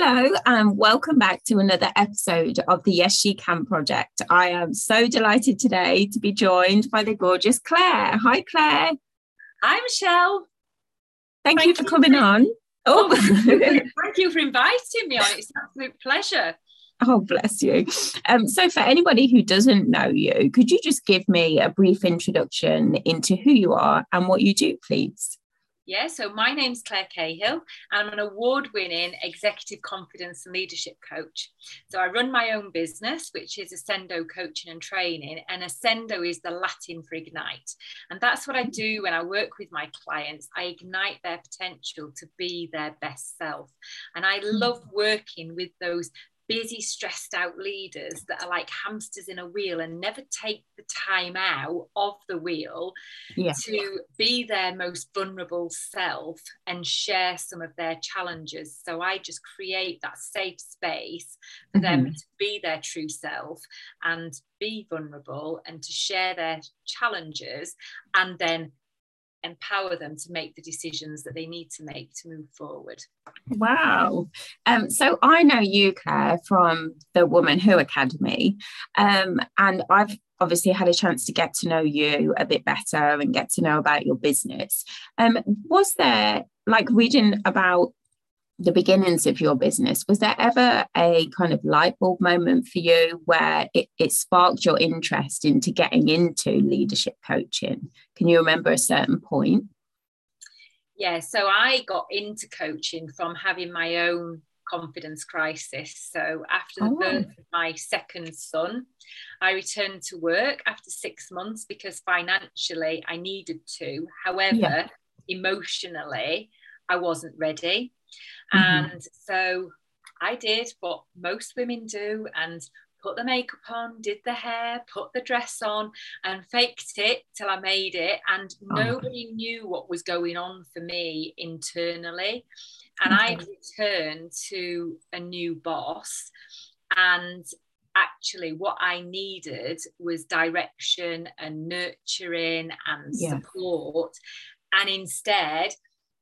Hello, and welcome back to another episode of the Yes She Can project. I am so delighted today to be joined by the gorgeous Claire. Hi, Claire. Hi, Michelle. Thank, Thank you for you coming for, on. Oh, thank you for inviting me on. It's an absolute pleasure. Oh, bless you. Um, so, for anybody who doesn't know you, could you just give me a brief introduction into who you are and what you do, please? Yeah, so my name's Claire Cahill, and I'm an award winning executive confidence and leadership coach. So I run my own business, which is Ascendo Coaching and Training, and Ascendo is the Latin for ignite. And that's what I do when I work with my clients. I ignite their potential to be their best self. And I love working with those busy, stressed out leaders that are like hamsters in a wheel and never take the time out of the wheel yeah. to be their most vulnerable self and share some of their challenges. So I just create that safe space for mm-hmm. them to be their true self and be vulnerable and to share their challenges and then empower them to make the decisions that they need to make to move forward. Wow. Um, so I know you, Claire, from the Woman Who Academy, um, and I've obviously had a chance to get to know you a bit better and get to know about your business. Um, was there, like reading about the beginnings of your business, was there ever a kind of light bulb moment for you where it, it sparked your interest into getting into leadership coaching? Can you remember a certain point? Yeah, so I got into coaching from having my own confidence crisis. So after the oh. birth of my second son, I returned to work after six months because financially I needed to. However, yeah. emotionally, I wasn't ready. Mm-hmm. And so I did what most women do and put the makeup on, did the hair, put the dress on, and faked it till I made it. And oh. nobody knew what was going on for me internally. And okay. I returned to a new boss. And actually, what I needed was direction and nurturing and yeah. support. And instead,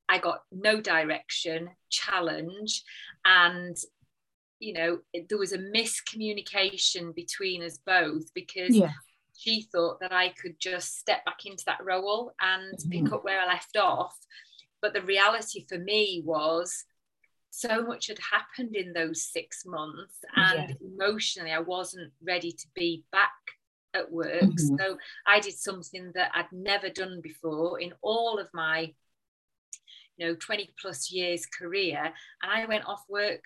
I got no direction, challenge, and you know there was a miscommunication between us both because yeah. she thought that I could just step back into that role and mm-hmm. pick up where I left off, but the reality for me was so much had happened in those six months and yeah. emotionally I wasn't ready to be back at work. Mm-hmm. So I did something that I'd never done before in all of my you know 20 plus years career and i went off work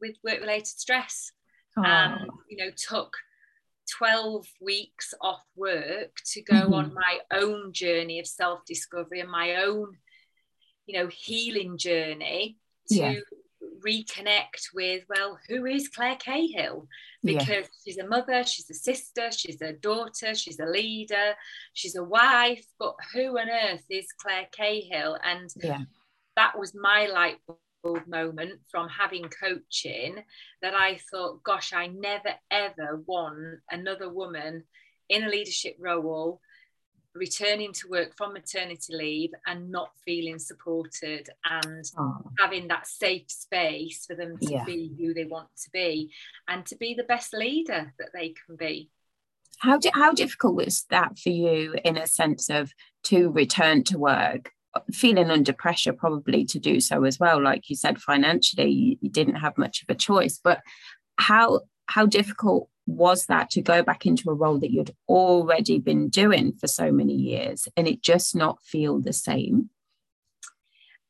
with work related stress oh. and you know took 12 weeks off work to go mm-hmm. on my own journey of self discovery and my own you know healing journey to yeah reconnect with well who is claire cahill because yeah. she's a mother she's a sister she's a daughter she's a leader she's a wife but who on earth is claire cahill and yeah. that was my light bulb moment from having coaching that i thought gosh i never ever want another woman in a leadership role returning to work from maternity leave and not feeling supported and oh. having that safe space for them to yeah. be who they want to be and to be the best leader that they can be. How, di- how difficult was that for you in a sense of to return to work? Feeling under pressure, probably to do so as well. Like you said, financially, you, you didn't have much of a choice. But how how difficult was that to go back into a role that you'd already been doing for so many years and it just not feel the same?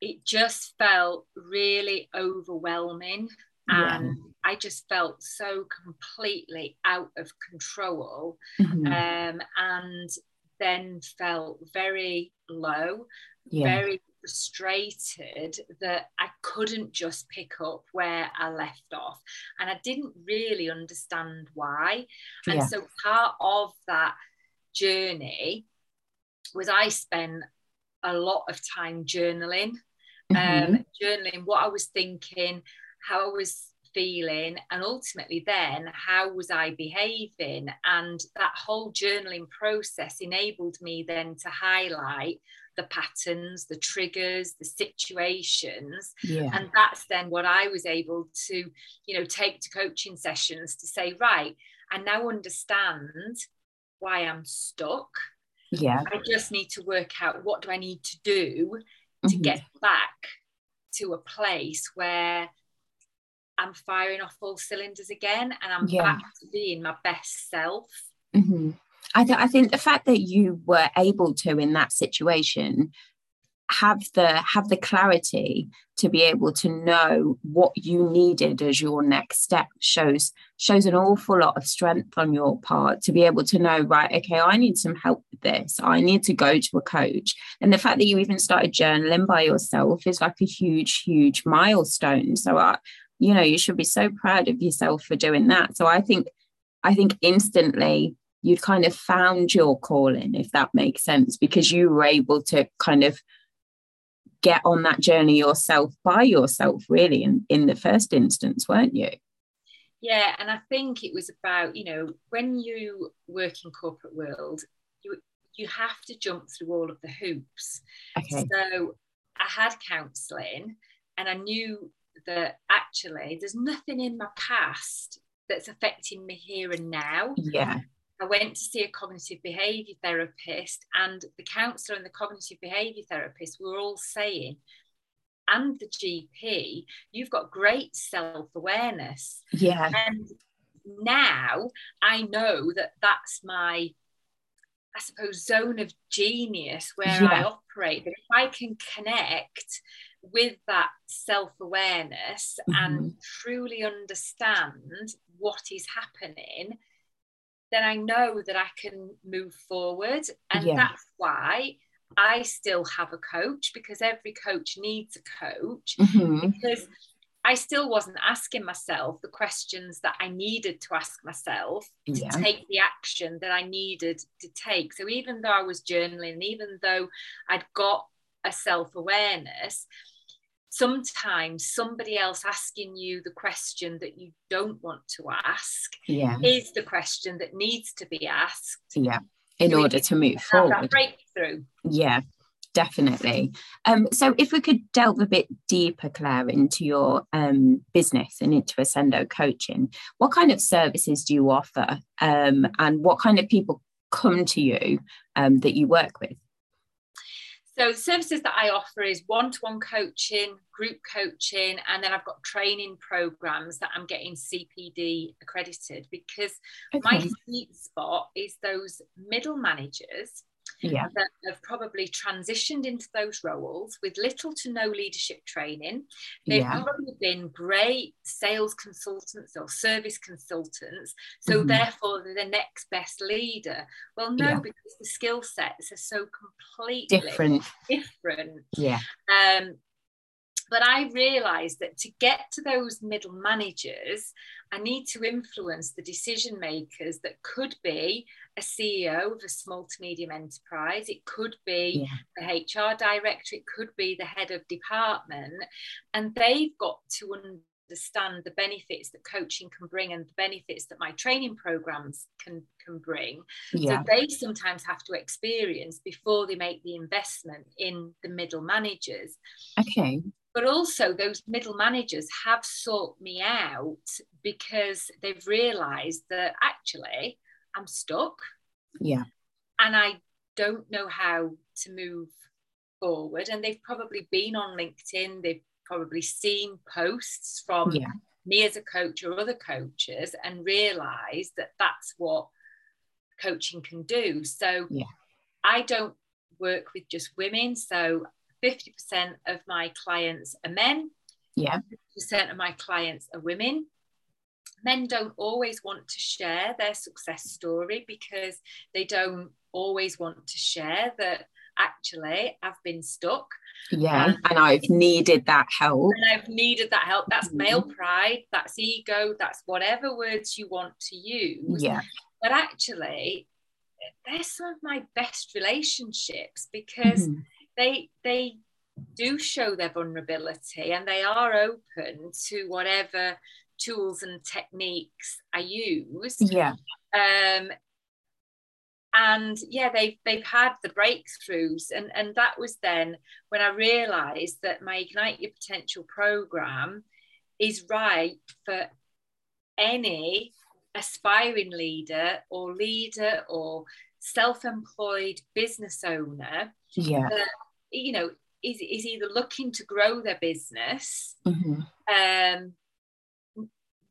It just felt really overwhelming. Yeah. And I just felt so completely out of control mm-hmm. um, and then felt very low, yeah. very frustrated that I couldn't just pick up where I left off. And I didn't really understand why. And yeah. so part of that journey was I spent a lot of time journaling, mm-hmm. um, journaling what I was thinking, how I was feeling and ultimately then how was i behaving and that whole journaling process enabled me then to highlight the patterns, the triggers, the situations. Yeah. And that's then what I was able to, you know, take to coaching sessions to say, right, I now understand why I'm stuck. Yeah. I just need to work out what do I need to do to Mhm. get back to a place where I'm firing off all cylinders again and I'm Yeah. back to being my best self. Mhm. I, th- I think the fact that you were able to in that situation have the have the clarity to be able to know what you needed as your next step shows shows an awful lot of strength on your part to be able to know right okay I need some help with this I need to go to a coach and the fact that you even started journaling by yourself is like a huge huge milestone so I you know you should be so proud of yourself for doing that so I think I think instantly you'd kind of found your calling, if that makes sense, because you were able to kind of get on that journey yourself by yourself, really, in, in the first instance, weren't you? Yeah, and I think it was about, you know, when you work in corporate world, you you have to jump through all of the hoops. Okay. So I had counselling and I knew that actually there's nothing in my past that's affecting me here and now. Yeah. I went to see a cognitive behaviour therapist, and the counsellor and the cognitive behaviour therapist were all saying, and the GP, you've got great self awareness. Yeah. And now I know that that's my, I suppose, zone of genius where I operate. That if I can connect with that self awareness and truly understand what is happening, then I know that I can move forward. And Yeah. that's why I still have a coach because every coach needs a coach Mhm. because I still wasn't asking myself the questions that I needed to ask myself to Yeah. take the action that I needed to take. So even though I was journaling, even though I'd got a self awareness, sometimes somebody else asking you the question that you don't want to ask Yeah. is the question that needs to be asked. Yeah. In order to move forward. breakthrough. Yeah, definitely. Um, so if we could delve a bit deeper, Claire, into your um, business and into Ascendo coaching, what kind of services do you offer um, and what kind of people come to you um, that you work with? So the services that I offer is one-to-one coaching, group coaching, and then I've got training programs that I'm getting CPD accredited because my sweet spot is those middle managers Yeah. that have probably transitioned into those roles with little to no leadership training. They've Yeah. probably been great sales consultants or service consultants, so Mhm. therefore they're the next best leader. Well, no, Yeah. because the skill sets are so completely Different. different. Yeah. Um, but I realised that to get to those middle managers, I need to influence the decision makers that could be a CEO of a small to medium enterprise, it could be Yeah. the HR director, it could be the head of department, and they've got to understand the benefits that coaching can bring and the benefits that my training programs can can bring Yeah. so they sometimes have to experience before they make the investment in the middle managers. Okay. But also, those middle managers have sought me out because they've realized that actually I'm stuck Yeah. and I don't know how to move forward. And they've probably been on LinkedIn, they've probably seen posts from Yeah. me as a coach or other coaches and realized that that's what coaching can do. So Yeah. I don't work with just women. So 50% of my clients are men, Yeah. 50% of my clients are women. Men don't always want to share their success story because they don't always want to share that actually I've been stuck Yeah. Um, and I've needed that help. and I've needed that help. That's Mhm. male pride, that's ego, that's whatever words you want to use. Yeah. But actually, they're some of my best relationships because Mhm. They they do show their vulnerability and they are open to whatever tools and techniques I use. Yeah. Um, and yeah they've they've had the breakthroughs and and that was then when i realized that my ignite your potential program is right for any aspiring leader or leader or self-employed business owner yeah that, you know is, is either looking to grow their business mm-hmm. um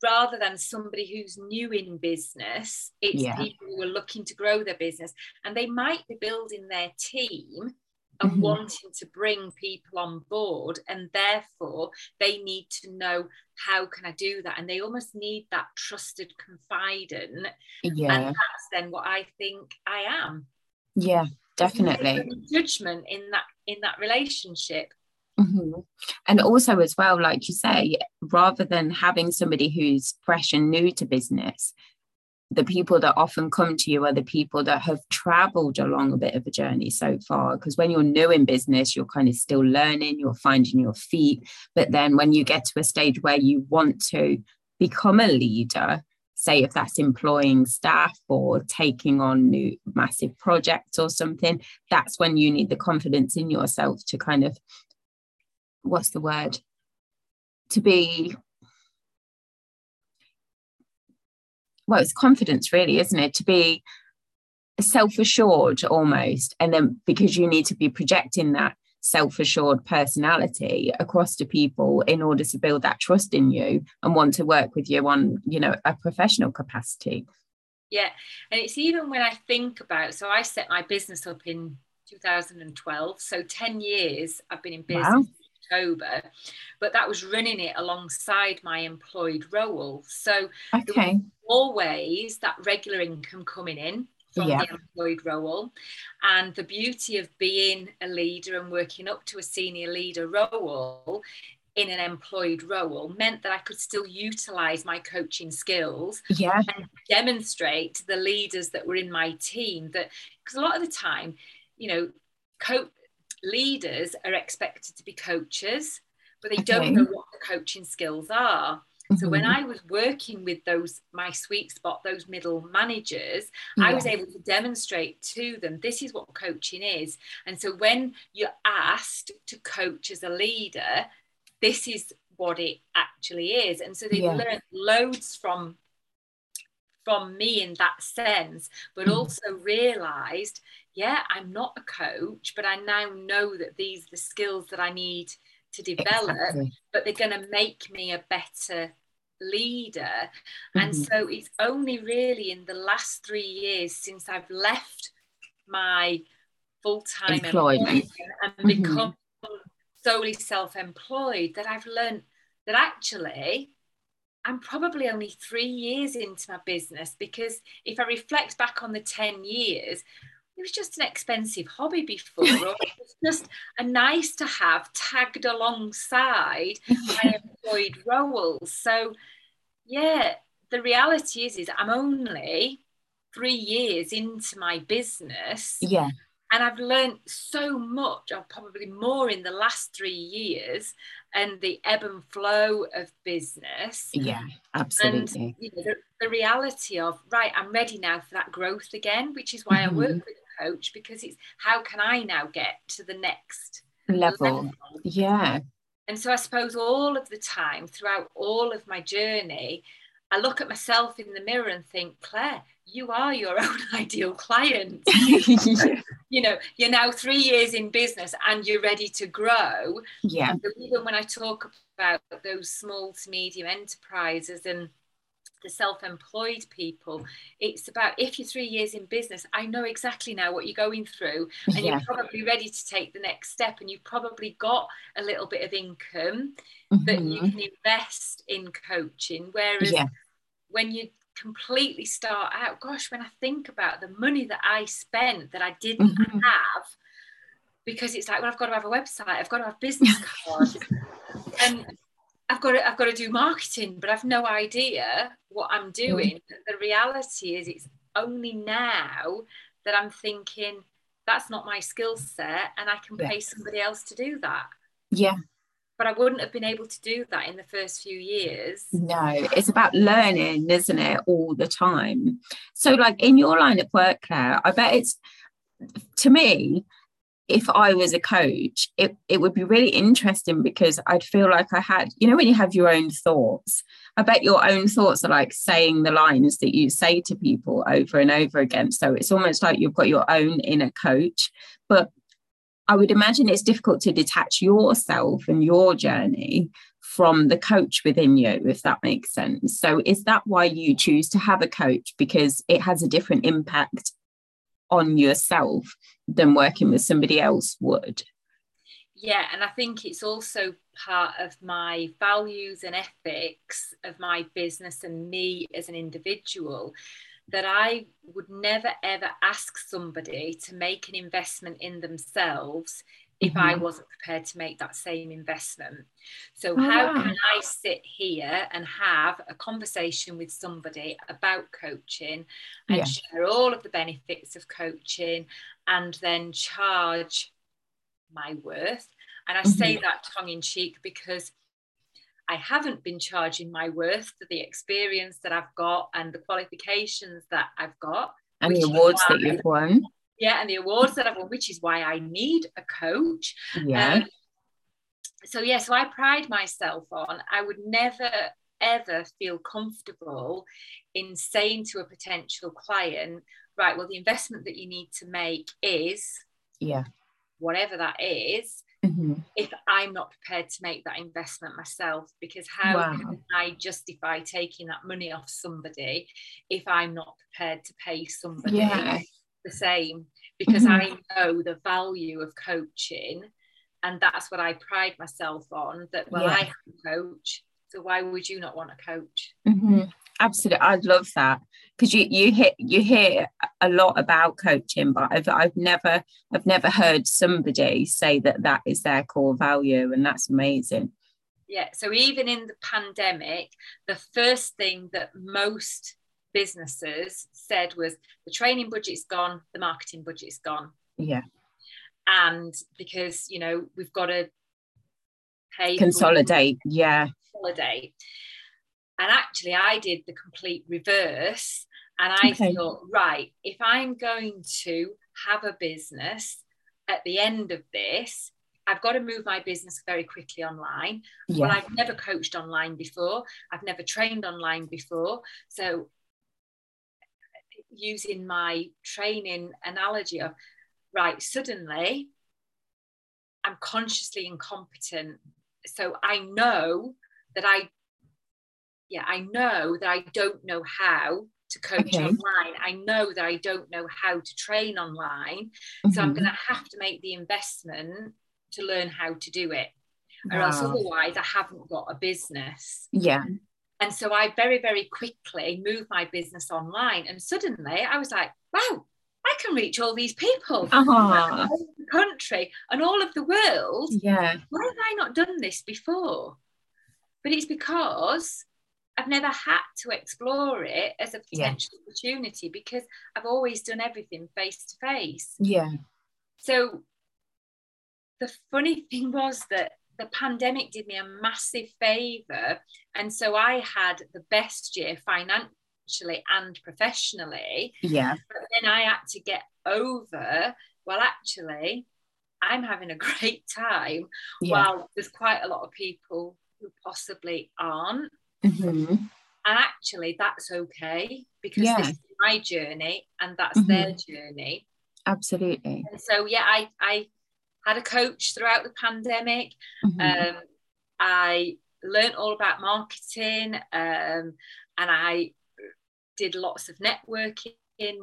rather than somebody who's new in business, it's yeah. people who are looking to grow their business and they might be building their team and mm-hmm. wanting to bring people on board and therefore they need to know how can i do that? And they almost need that trusted confidant yeah. and that's then what i think i am. Yeah definitely. judgment in that in that relationship. Mm-hmm. And also, as well, like you say, rather than having somebody who's fresh and new to business, the people that often come to you are the people that have traveled along a bit of a journey so far. Because when you're new in business, you're kind of still learning, you're finding your feet. But then when you get to a stage where you want to become a leader, say if that's employing staff or taking on new massive projects or something, that's when you need the confidence in yourself to kind of what's the word to be well it's confidence really isn't it? To be self-assured almost and then because you need to be projecting that self-assured personality across to people in order to build that trust in you and want to work with you on you know a professional capacity. Yeah and it's even when i think about so i set my business up in 2012 so 10 years i've been in business. wow. October, but that was running it alongside my employed role. So okay. always that regular income coming in from the employed role. And the beauty of being a leader and working up to a senior leader role in an employed role meant that I could still utilize my coaching skills yeah. and demonstrate to the leaders that were in my team that because a lot of the time, you know, coach leaders are expected to be coaches, but they okay. don't know what the coaching skills are. Mm-hmm. So when mm-hmm. I was working with those my sweet spot, those middle managers, yeah. I was able to demonstrate to them this is what coaching is. And so when you're asked to coach as a leader, this is what it actually is. And so they yeah. learned loads from from me in that sense, but mm-hmm. also realized yeah, I'm not a coach, but I now know that these are the skills that I need to develop, exactly. but they're going to make me a better leader. Mm-hmm. And so it's only really in the last three years since I've left my full time employment and mm-hmm. become solely self employed that I've learned that actually I'm probably only three years into my business because if I reflect back on the 10 years, it was just an expensive hobby before, or it was just a nice to have tagged alongside my employed roles. So, yeah, the reality is, is I'm only three years into my business. Yeah. And I've learned so much, or probably more in the last three years, and the ebb and flow of business. Yeah, absolutely. And you know, the, the, reality of, right, I'm ready now for that growth again, which is why mm-hmm. I work with coach because it's how can I now get to the next level? level? Yeah. And so I suppose all of the time throughout all of my journey, I look at myself in the mirror and think, Claire, you are your own ideal client. yeah. You know, you're now three years in business and you're ready to grow. Yeah. So even when I talk about those small to medium enterprises and the self-employed people it's about if you're three years in business i know exactly now what you're going through and yeah. you're probably ready to take the next step and you've probably got a little bit of income mm-hmm. that you mm-hmm. can invest in coaching whereas yeah. when you completely start out gosh when i think about the money that i spent that i didn't mm-hmm. have because it's like well i've got to have a website i've got to have business cards and I've got to, I've got to do marketing, but I've no idea what I'm doing. Mm. The reality is, it's only now that I'm thinking that's not my skill set, and I can yeah. pay somebody else to do that. Yeah, but I wouldn't have been able to do that in the first few years. No, it's about learning, isn't it, all the time? So, like in your line of work, Claire, I bet it's to me, if I was a coach, it, it would be really interesting because I'd feel like I had, you know, when you have your own thoughts, I bet your own thoughts are like saying the lines that you say to people over and over again. So it's almost like you've got your own inner coach. But I would imagine it's difficult to detach yourself and your journey from the coach within you, if that makes sense. So, is that why you choose to have a coach? Because it has a different impact on yourself than working with somebody else would. Yeah, and I think it's also part of my values and ethics of my business and me as an individual that I would never ever ask somebody to make an investment in themselves if mm-hmm. I wasn't prepared to make that same investment. So, oh, how wow. can I sit here and have a conversation with somebody about coaching and yeah. share all of the benefits of coaching and then charge my worth? And I mm-hmm. say that tongue in cheek because I haven't been charging my worth for the experience that I've got and the qualifications that I've got. And the awards that you've won. Yeah, and the awards that I've won, which is why I need a coach. Yeah. Um, so, yeah, so I pride myself on, I would never, ever feel comfortable in saying to a potential client, right, well, the investment that you need to make is. Yeah. Whatever that is mm-hmm. if I'm not prepared to make that investment myself. Because how wow. can I justify taking that money off somebody if I'm not prepared to pay somebody yeah. The same? Because mm-hmm. I know the value of coaching, and that's what I pride myself on. That well, yeah. I have a coach, so why would you not want a coach? Mm-hmm absolutely i love that because you you hear you hear a lot about coaching but I've, I've never i've never heard somebody say that that is their core value and that's amazing yeah so even in the pandemic the first thing that most businesses said was the training budget's gone the marketing budget's gone yeah and because you know we've got to pay consolidate yeah consolidate and actually, I did the complete reverse. And I okay. thought, right, if I'm going to have a business at the end of this, I've got to move my business very quickly online. Yeah. Well, I've never coached online before, I've never trained online before. So, using my training analogy of, right, suddenly I'm consciously incompetent. So, I know that I yeah, I know that I don't know how to coach okay. online. I know that I don't know how to train online. Mm-hmm. So I'm mm-hmm. going to have to make the investment to learn how to do it. Wow. Or else otherwise I haven't got a business. Yeah. And so I very, very quickly moved my business online. And suddenly I was like, wow, I can reach all these people uh-huh. the country and all of the world. Yeah. Why have I not done this before? But it's because I've never had to explore it as a potential yeah. opportunity because I've always done everything face to face. Yeah. So the funny thing was that the pandemic did me a massive favor. And so I had the best year financially and professionally. Yeah. But then I had to get over, well, actually, I'm having a great time yeah. while there's quite a lot of people who possibly aren't. Mm-hmm. And actually, that's okay because yeah. this is my journey and that's mm-hmm. their journey. Absolutely. And so, yeah, I, I had a coach throughout the pandemic. Mm-hmm. Um, I learned all about marketing um, and I did lots of networking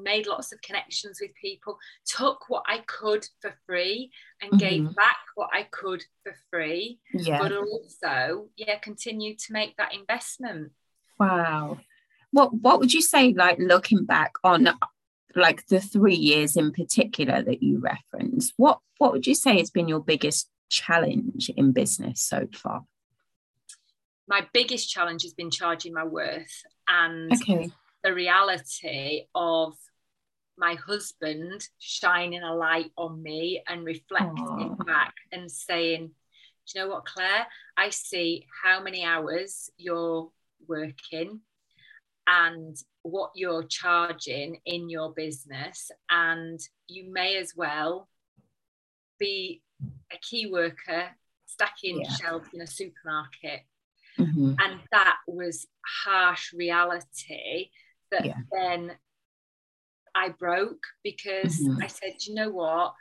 made lots of connections with people, took what I could for free and mm-hmm. gave back what I could for free. Yeah. But also, yeah, continue to make that investment. Wow. What what would you say, like looking back on like the three years in particular that you referenced, what what would you say has been your biggest challenge in business so far? My biggest challenge has been charging my worth and okay the reality of my husband shining a light on me and reflecting Aww. back and saying, Do you know what, Claire? I see how many hours you're working and what you're charging in your business. And you may as well be a key worker stacking yeah. shelves in a supermarket. Mm-hmm. And that was harsh reality that yeah. then I broke because mm-hmm. I said, you know what?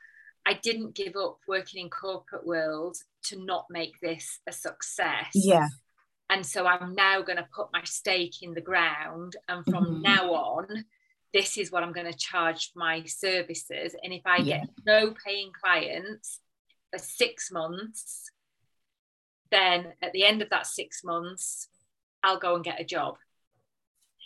I didn't give up working in corporate world to not make this a success. Yeah. And so I'm now going to put my stake in the ground. And from mm-hmm. now on, this is what I'm going to charge my services. And if I yeah. get no paying clients for six months, then at the end of that six months, I'll go and get a job.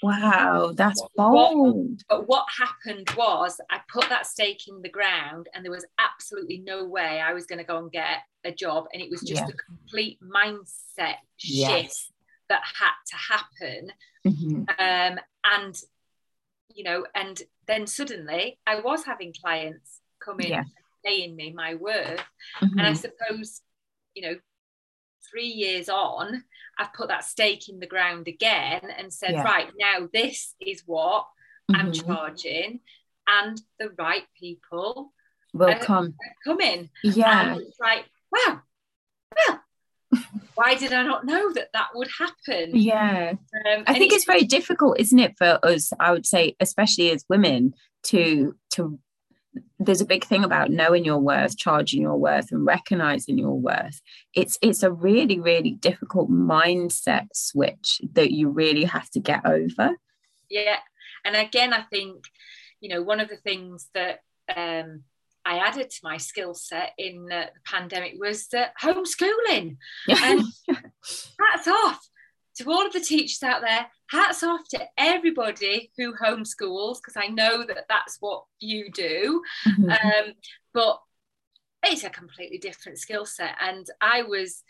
Wow, that's bold. But what happened was I put that stake in the ground and there was absolutely no way I was going to go and get a job. And it was just yeah. a complete mindset yes. shift that had to happen. Mm-hmm. Um, and, you know, and then suddenly I was having clients come in yeah. paying me my worth. Mm-hmm. And I suppose, you know, three years on, I've put that stake in the ground again and said, yeah. right, now this is what mm-hmm. I'm charging. And the right people will come. come in. Yeah. And it's like, wow, well, why did I not know that that would happen? Yeah. Um, I think it's, it's very difficult, isn't it, for us, I would say, especially as women, to to there's a big thing about knowing your worth charging your worth and recognizing your worth. It's it's a really really difficult mindset switch that you really have to get over. Yeah. And again i think you know one of the things that um I added to my skill set in uh, the pandemic was uh, homeschooling. and that's off to all of the teachers out there, hats off to everybody who homeschools, because I know that that's what you do. Mm-hmm. Um, but it's a completely different skill set. And I was,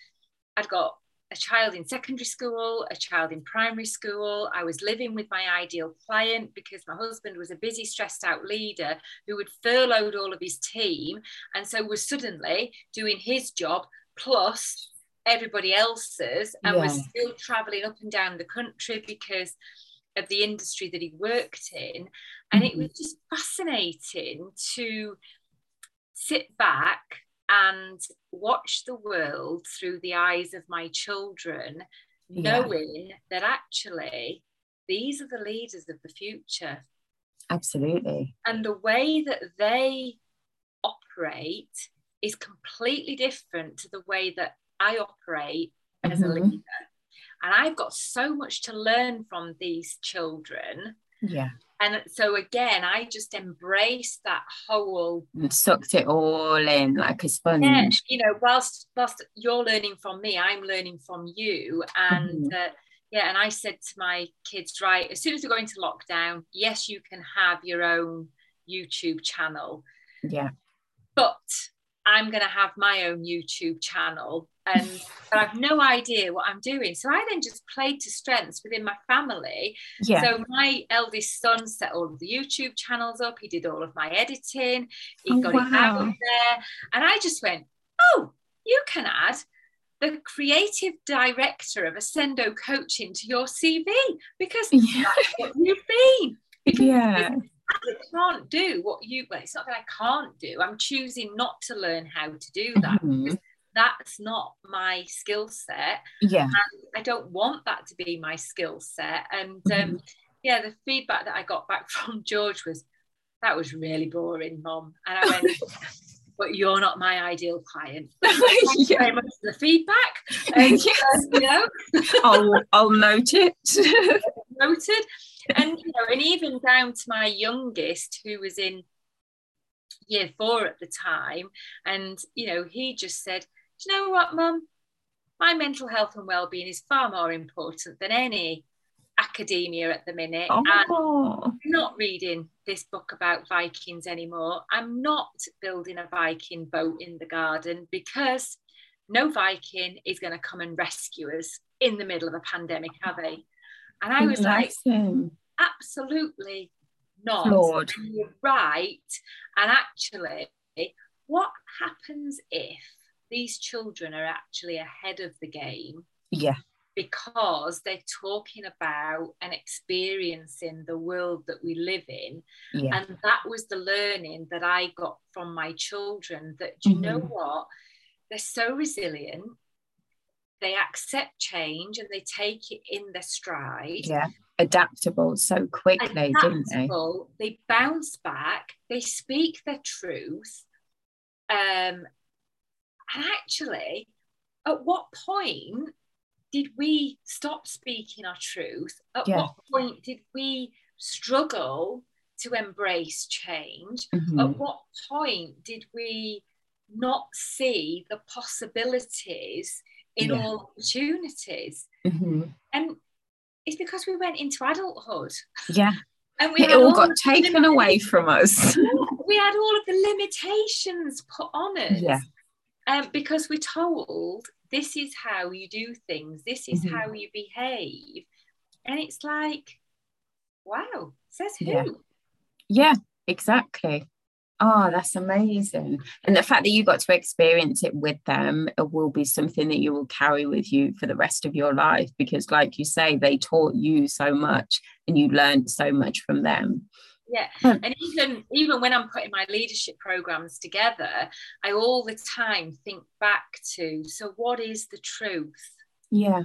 I'd got a child in secondary school, a child in primary school. I was living with my ideal client because my husband was a busy, stressed out leader who had furloughed all of his team and so was suddenly doing his job plus everybody else's and yeah. was still traveling up and down the country because of the industry that he worked in and mm-hmm. it was just fascinating to sit back and watch the world through the eyes of my children yeah. knowing that actually these are the leaders of the future absolutely and the way that they operate is completely different to the way that I operate as mm-hmm. a leader. And I've got so much to learn from these children. Yeah. And so again, I just embraced that whole and sucked it all in like a sponge. Yeah, you know, whilst whilst you're learning from me, I'm learning from you. And mm-hmm. uh, yeah, and I said to my kids, right, as soon as we go into lockdown, yes, you can have your own YouTube channel. Yeah. But I'm going to have my own YouTube channel and but I've no idea what I'm doing. So I then just played to strengths within my family. Yeah. So my eldest son set all of the YouTube channels up. He did all of my editing. He oh, got wow. it out there. And I just went, oh, you can add the creative director of Ascendo Coaching to your CV because yeah. that's what you've been. Because yeah. I can't do what you well, it's not that I can't do. I'm choosing not to learn how to do that. Mm-hmm. That's not my skill set. Yeah. And I don't want that to be my skill set. And um, mm-hmm. yeah, the feedback that I got back from George was that was really boring, mom. And I went, but you're not my ideal client. Thank you very much for the feedback. Um, yes. you know, I'll, I'll note it. Noted and you know, and even down to my youngest who was in year four at the time, and you know, he just said, Do you know what, mum? My mental health and well-being is far more important than any academia at the minute. Oh. And I'm not reading this book about Vikings anymore. I'm not building a Viking boat in the garden because no Viking is going to come and rescue us in the middle of a pandemic, are they? And I was like, absolutely not. Lord. you're right. And actually, what happens if these children are actually ahead of the game. Yeah. Because they're talking about and experiencing the world that we live in. Yeah. And that was the learning that I got from my children that, you mm-hmm. know what? They're so resilient. They accept change and they take it in their stride. Yeah adaptable so quickly, adaptable, didn't they? They bounce back, they speak their truth. Um, and actually, at what point did we stop speaking our truth? At yeah. what point did we struggle to embrace change? Mm-hmm. At what point did we not see the possibilities in yeah. all opportunities? Mm-hmm. And it's because we went into adulthood. Yeah. And we it all got taken away from us. we had all of the limitations put on us. Yeah. Um, because we're told this is how you do things, this is mm-hmm. how you behave. And it's like, wow, says who? Yeah, yeah exactly. Oh, that's amazing. And the fact that you got to experience it with them it will be something that you will carry with you for the rest of your life because, like you say, they taught you so much and you learned so much from them. Yeah. Hmm. And even even when I'm putting my leadership programs together, I all the time think back to so what is the truth? Yeah.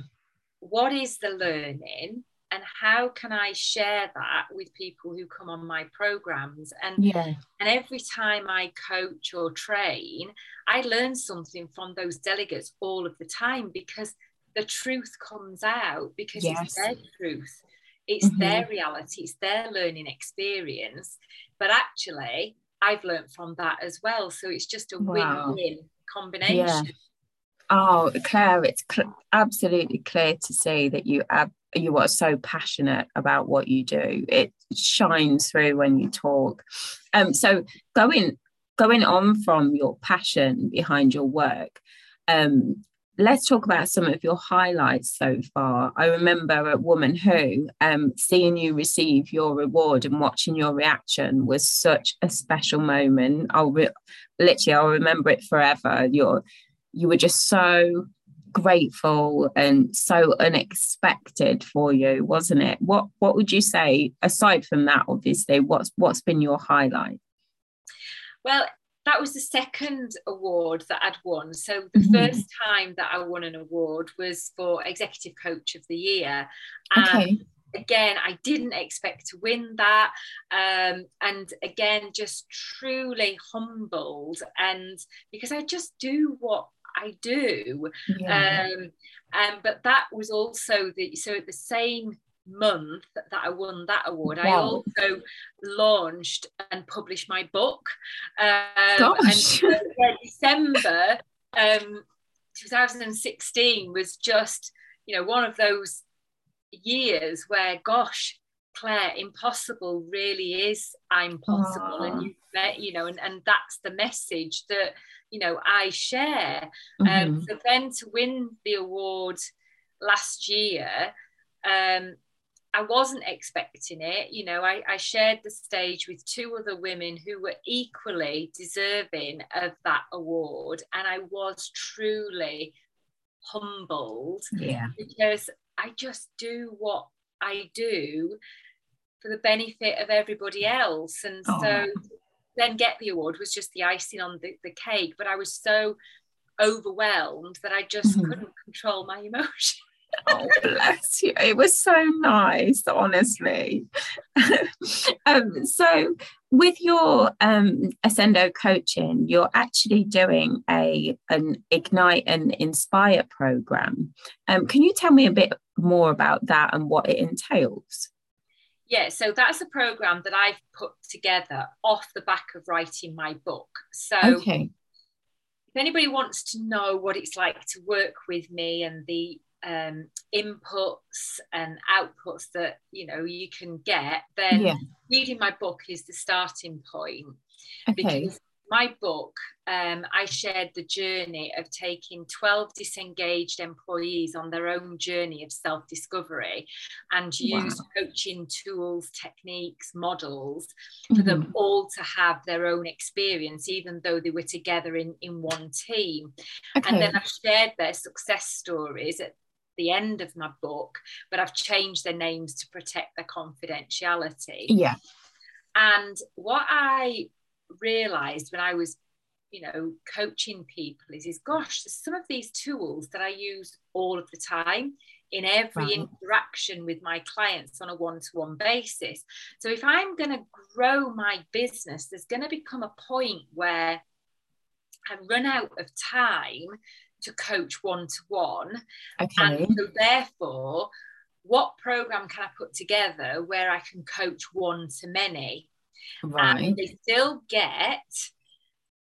What is the learning? and how can I share that with people who come on my programs? And yeah. and every time I coach or train, I learn something from those delegates all of the time because the truth comes out because yes. it's their truth, it's mm-hmm. their reality, it's their learning experience. But actually, I've learned from that as well. So it's just a wow. win-win combination. Yeah. Oh, Claire, it's cl- absolutely clear to see that you ab- you are so passionate about what you do. It shines through when you talk. Um, so going going on from your passion behind your work, um, let's talk about some of your highlights so far. I remember at Woman Who, um, seeing you receive your reward and watching your reaction was such a special moment. I'll re- literally, I'll remember it forever. You're, you were just so grateful and so unexpected for you, wasn't it? What What would you say aside from that? Obviously, what's what's been your highlight? Well, that was the second award that I'd won. So the mm-hmm. first time that I won an award was for Executive Coach of the Year. And okay. Again, I didn't expect to win that. Um, and again, just truly humbled. And because I just do what I do. Yeah. Um, um, but that was also the so at the same month that I won that award, wow. I also launched and published my book. Um, Gosh. And uh, December um, 2016 was just, you know, one of those years where, gosh, Claire, impossible really is I'm possible, Aww. and you, you know, and, and that's the message that you know I share. Um, mm-hmm. Um, so then to win the award last year, um, I wasn't expecting it. You know, I, I shared the stage with two other women who were equally deserving of that award, and I was truly humbled. Yeah, because I just do what I do for the benefit of everybody else, and oh. so then get the award was just the icing on the, the cake. But I was so overwhelmed that I just mm-hmm. couldn't control my emotion. oh bless you it was so nice honestly um, so with your um, ascendo coaching you're actually doing a an ignite and inspire program um, can you tell me a bit more about that and what it entails yeah, so that's a program that I've put together off the back of writing my book. So okay. if anybody wants to know what it's like to work with me and the um, inputs and outputs that you know you can get, then yeah. reading my book is the starting point. Okay. Because my book, um, I shared the journey of taking 12 disengaged employees on their own journey of self discovery and use wow. coaching tools, techniques, models for mm-hmm. them all to have their own experience, even though they were together in, in one team. Okay. And then I've shared their success stories at the end of my book, but I've changed their names to protect their confidentiality. Yeah. And what I realized when I was, you know, coaching people is, is gosh, some of these tools that I use all of the time in every interaction with my clients on a one-to-one basis. So if I'm going to grow my business, there's going to become a point where I run out of time to coach one-to-one. Okay. And so therefore, what program can I put together where I can coach one to many? Right. And they still get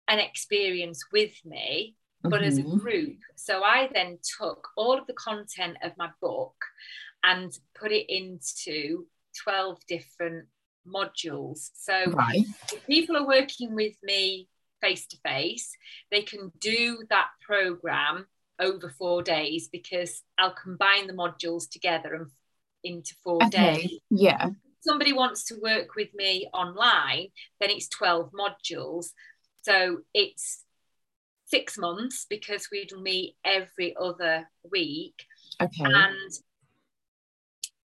an experience with me, but mm-hmm. as a mm-hmm. group. So I then took all of the content of my book and put it into 12 different modules. So right. if people are working with me face to face, they can do that program over four days because I'll combine the modules together and into four okay. days. Yeah somebody wants to work with me online, then it's 12 modules. So it's six months because we'd meet every other week. Okay. And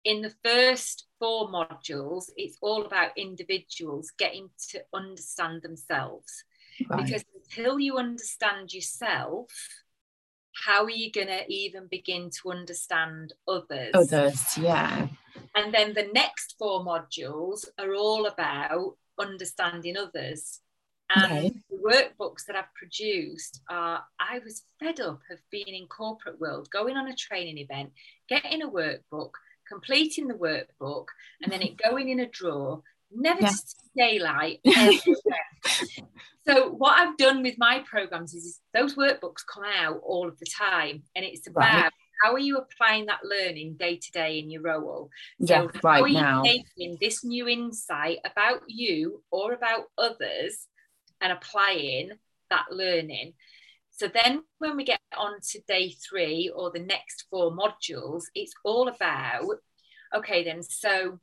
in the first four modules, it's all about individuals getting to understand themselves. Right. Because until you understand yourself, how are you going to even begin to understand others? Others, yeah. And then the next four modules are all about understanding others. And okay. the workbooks that I've produced are, I was fed up of being in corporate world, going on a training event, getting a workbook, completing the workbook, and then it going in a drawer, never to daylight. so what I've done with my programs is, is, those workbooks come out all of the time, and it's about right how are you applying that learning day to day in your role? So yeah, right how are you now. taking this new insight about you or about others and applying that learning? So then when we get on to day three or the next four modules, it's all about, okay, then so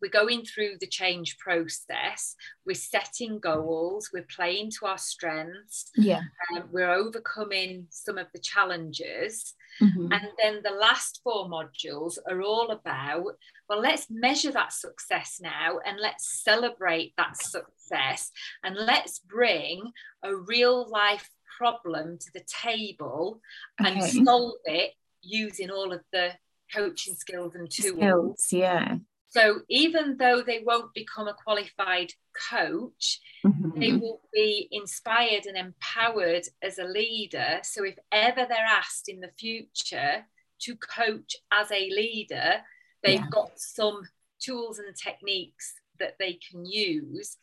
we're going through the change process. We're setting goals. We're playing to our strengths. Yeah. Um, we're overcoming some of the challenges. Mm-hmm. and then the last four modules are all about well let's measure that success now and let's celebrate that success. And let's bring a real life problem to the table okay. and solve it using all of the coaching skills and tools. Skills, yeah so even though they won't become a qualified coach, mm-hmm. they will be inspired and empowered as a leader. So if ever they're asked in the future to coach as a leader, they've yeah. got some tools and techniques that they can use.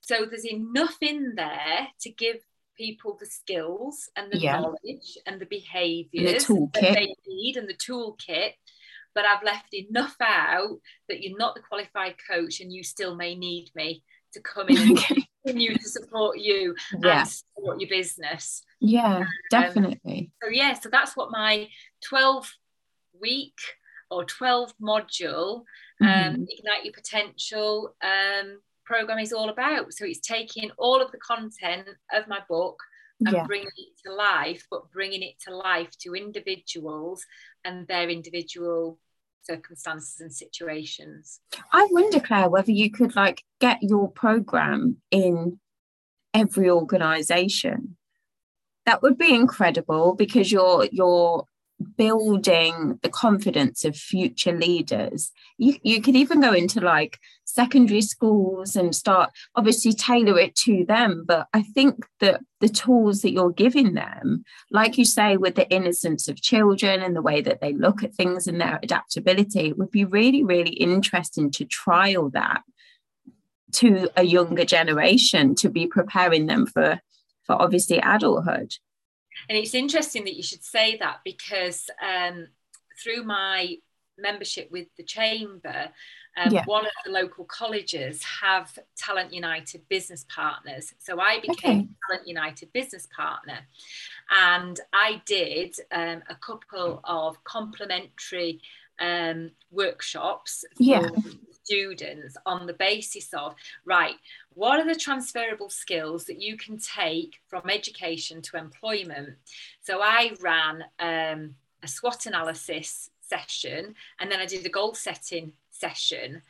So there's enough in there to give people the skills and the yeah. knowledge and the behaviors and the that they need and the toolkit but I've left enough out that you're not the qualified coach and you still may need me to come in and continue to support you yeah. and support your business. Yeah, um, definitely. So yeah, so that's what my 12 week or 12 module um, mm-hmm. ignite your potential um, program is all about. So it's taking all of the content of my book and yeah. bringing it to life, but bringing it to life to individuals and their individual circumstances and situations. I wonder, Claire, whether you could like get your program in every organization. That would be incredible because you're you're building the confidence of future leaders. You, you could even go into like secondary schools and start obviously tailor it to them. But I think that the tools that you're giving them, like you say, with the innocence of children and the way that they look at things and their adaptability, it would be really, really interesting to trial that to a younger generation to be preparing them for for obviously adulthood and it's interesting that you should say that because um, through my membership with the chamber, um, yeah. one of the local colleges have Talent United business partners. So I became okay. Talent United business partner, and I did um, a couple of complimentary um, workshops for yeah. Students on the basis of right, what are the transferable skills that you can take from education to employment? So I ran um, a SWOT analysis session and then I did a goal setting session.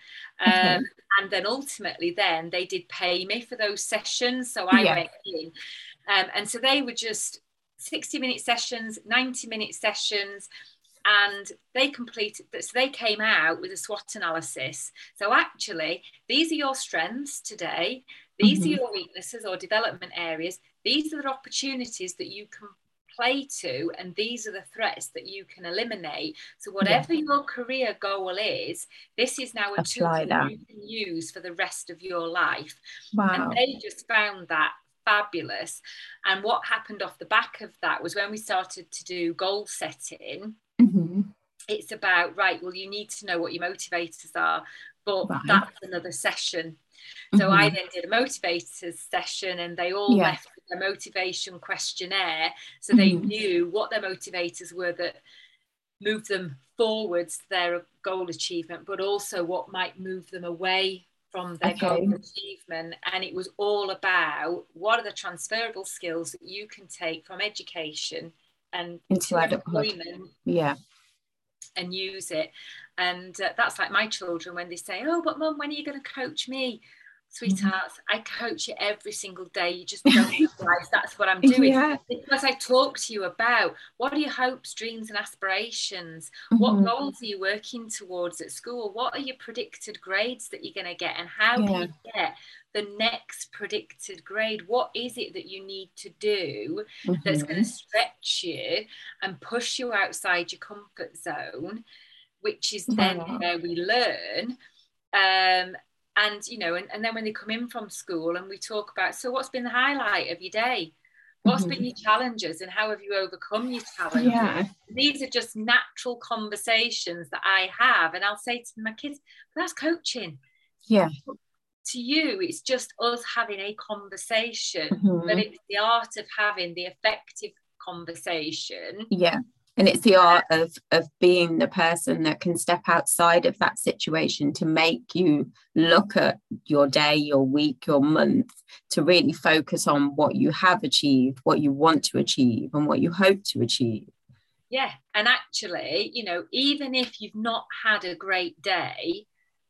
Um, okay. And then ultimately, then they did pay me for those sessions. So I yeah. went in. Um, and so they were just 60 minute sessions, 90 minute sessions. And they completed so they came out with a SWOT analysis. So actually, these are your strengths today, these mm-hmm. are your weaknesses or development areas, these are the opportunities that you can play to and these are the threats that you can eliminate so whatever yeah. your career goal is this is now a Apply tool that, that you can use for the rest of your life wow. and they just found that fabulous and what happened off the back of that was when we started to do goal setting mm-hmm. it's about right well you need to know what your motivators are but right. that's another session so mm-hmm. I then did a motivators session and they all yeah. left with a motivation questionnaire. So mm-hmm. they knew what their motivators were that moved them forwards their goal achievement, but also what might move them away from their okay. goal achievement. And it was all about what are the transferable skills that you can take from education and into employment. Yeah. And use it. And uh, that's like my children when they say, Oh, but mum, when are you going to coach me? Sweethearts, I coach you every single day. You just don't realize that's what I'm doing. Yeah. Because I talk to you about what are your hopes, dreams, and aspirations? Mm-hmm. What goals are you working towards at school? What are your predicted grades that you're going to get? And how yeah. can you get the next predicted grade? What is it that you need to do mm-hmm. that's going to stretch you and push you outside your comfort zone? Which is then where we learn. Um, and you know and, and then when they come in from school and we talk about so what's been the highlight of your day What's mm-hmm. been your challenges and how have you overcome your challenges? Yeah. These are just natural conversations that I have. And I'll say to my kids, that's coaching. Yeah. To you, it's just us having a conversation, mm-hmm. but it's the art of having the effective conversation. Yeah and it's the art of of being the person that can step outside of that situation to make you look at your day your week your month to really focus on what you have achieved what you want to achieve and what you hope to achieve. Yeah and actually you know even if you've not had a great day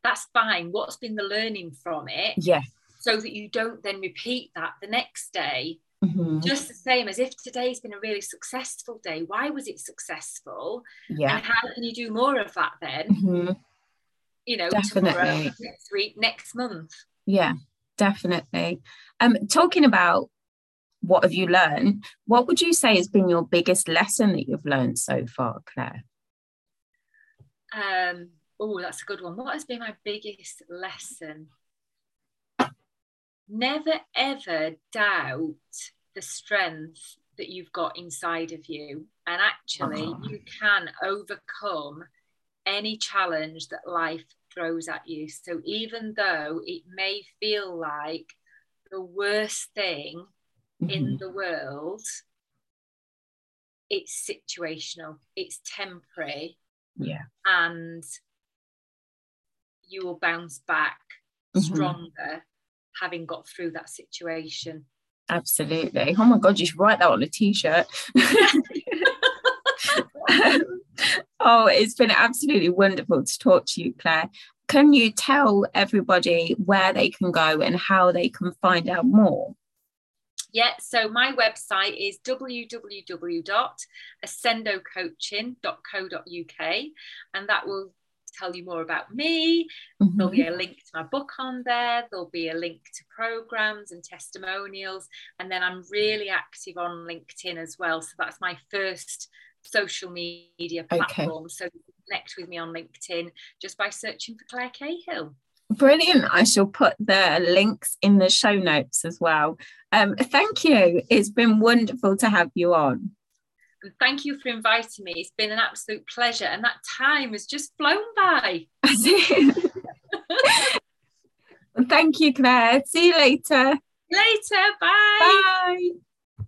that's fine. What's been the learning from it? Yeah. So that you don't then repeat that the next day Mm-hmm. Just the same as if today's been a really successful day. Why was it successful? Yeah. And how can you do more of that then? Mm-hmm. You know, definitely tomorrow, next week, next month. Yeah, definitely. Um, talking about what have you learned, what would you say has been your biggest lesson that you've learned so far, Claire? Um, oh, that's a good one. What has been my biggest lesson? Never ever doubt the strength that you've got inside of you. And actually, oh. you can overcome any challenge that life throws at you. So, even though it may feel like the worst thing mm-hmm. in the world, it's situational, it's temporary. Yeah. And you will bounce back mm-hmm. stronger having got through that situation. Absolutely. Oh my God, you should write that on a t shirt. oh, it's been absolutely wonderful to talk to you, Claire. Can you tell everybody where they can go and how they can find out more? Yeah, so my website is www.ascendocoaching.co.uk and that will tell you more about me. Mm-hmm. There'll be a link to my book on there. There'll be a link to programs and testimonials. And then I'm really active on LinkedIn as well. So that's my first social media platform. Okay. So connect with me on LinkedIn just by searching for Claire Cahill. Brilliant. I shall put the links in the show notes as well. Um, thank you. It's been wonderful to have you on. And thank you for inviting me. It's been an absolute pleasure. And that time has just flown by. thank you, Claire. See you later. Later. Bye. Bye.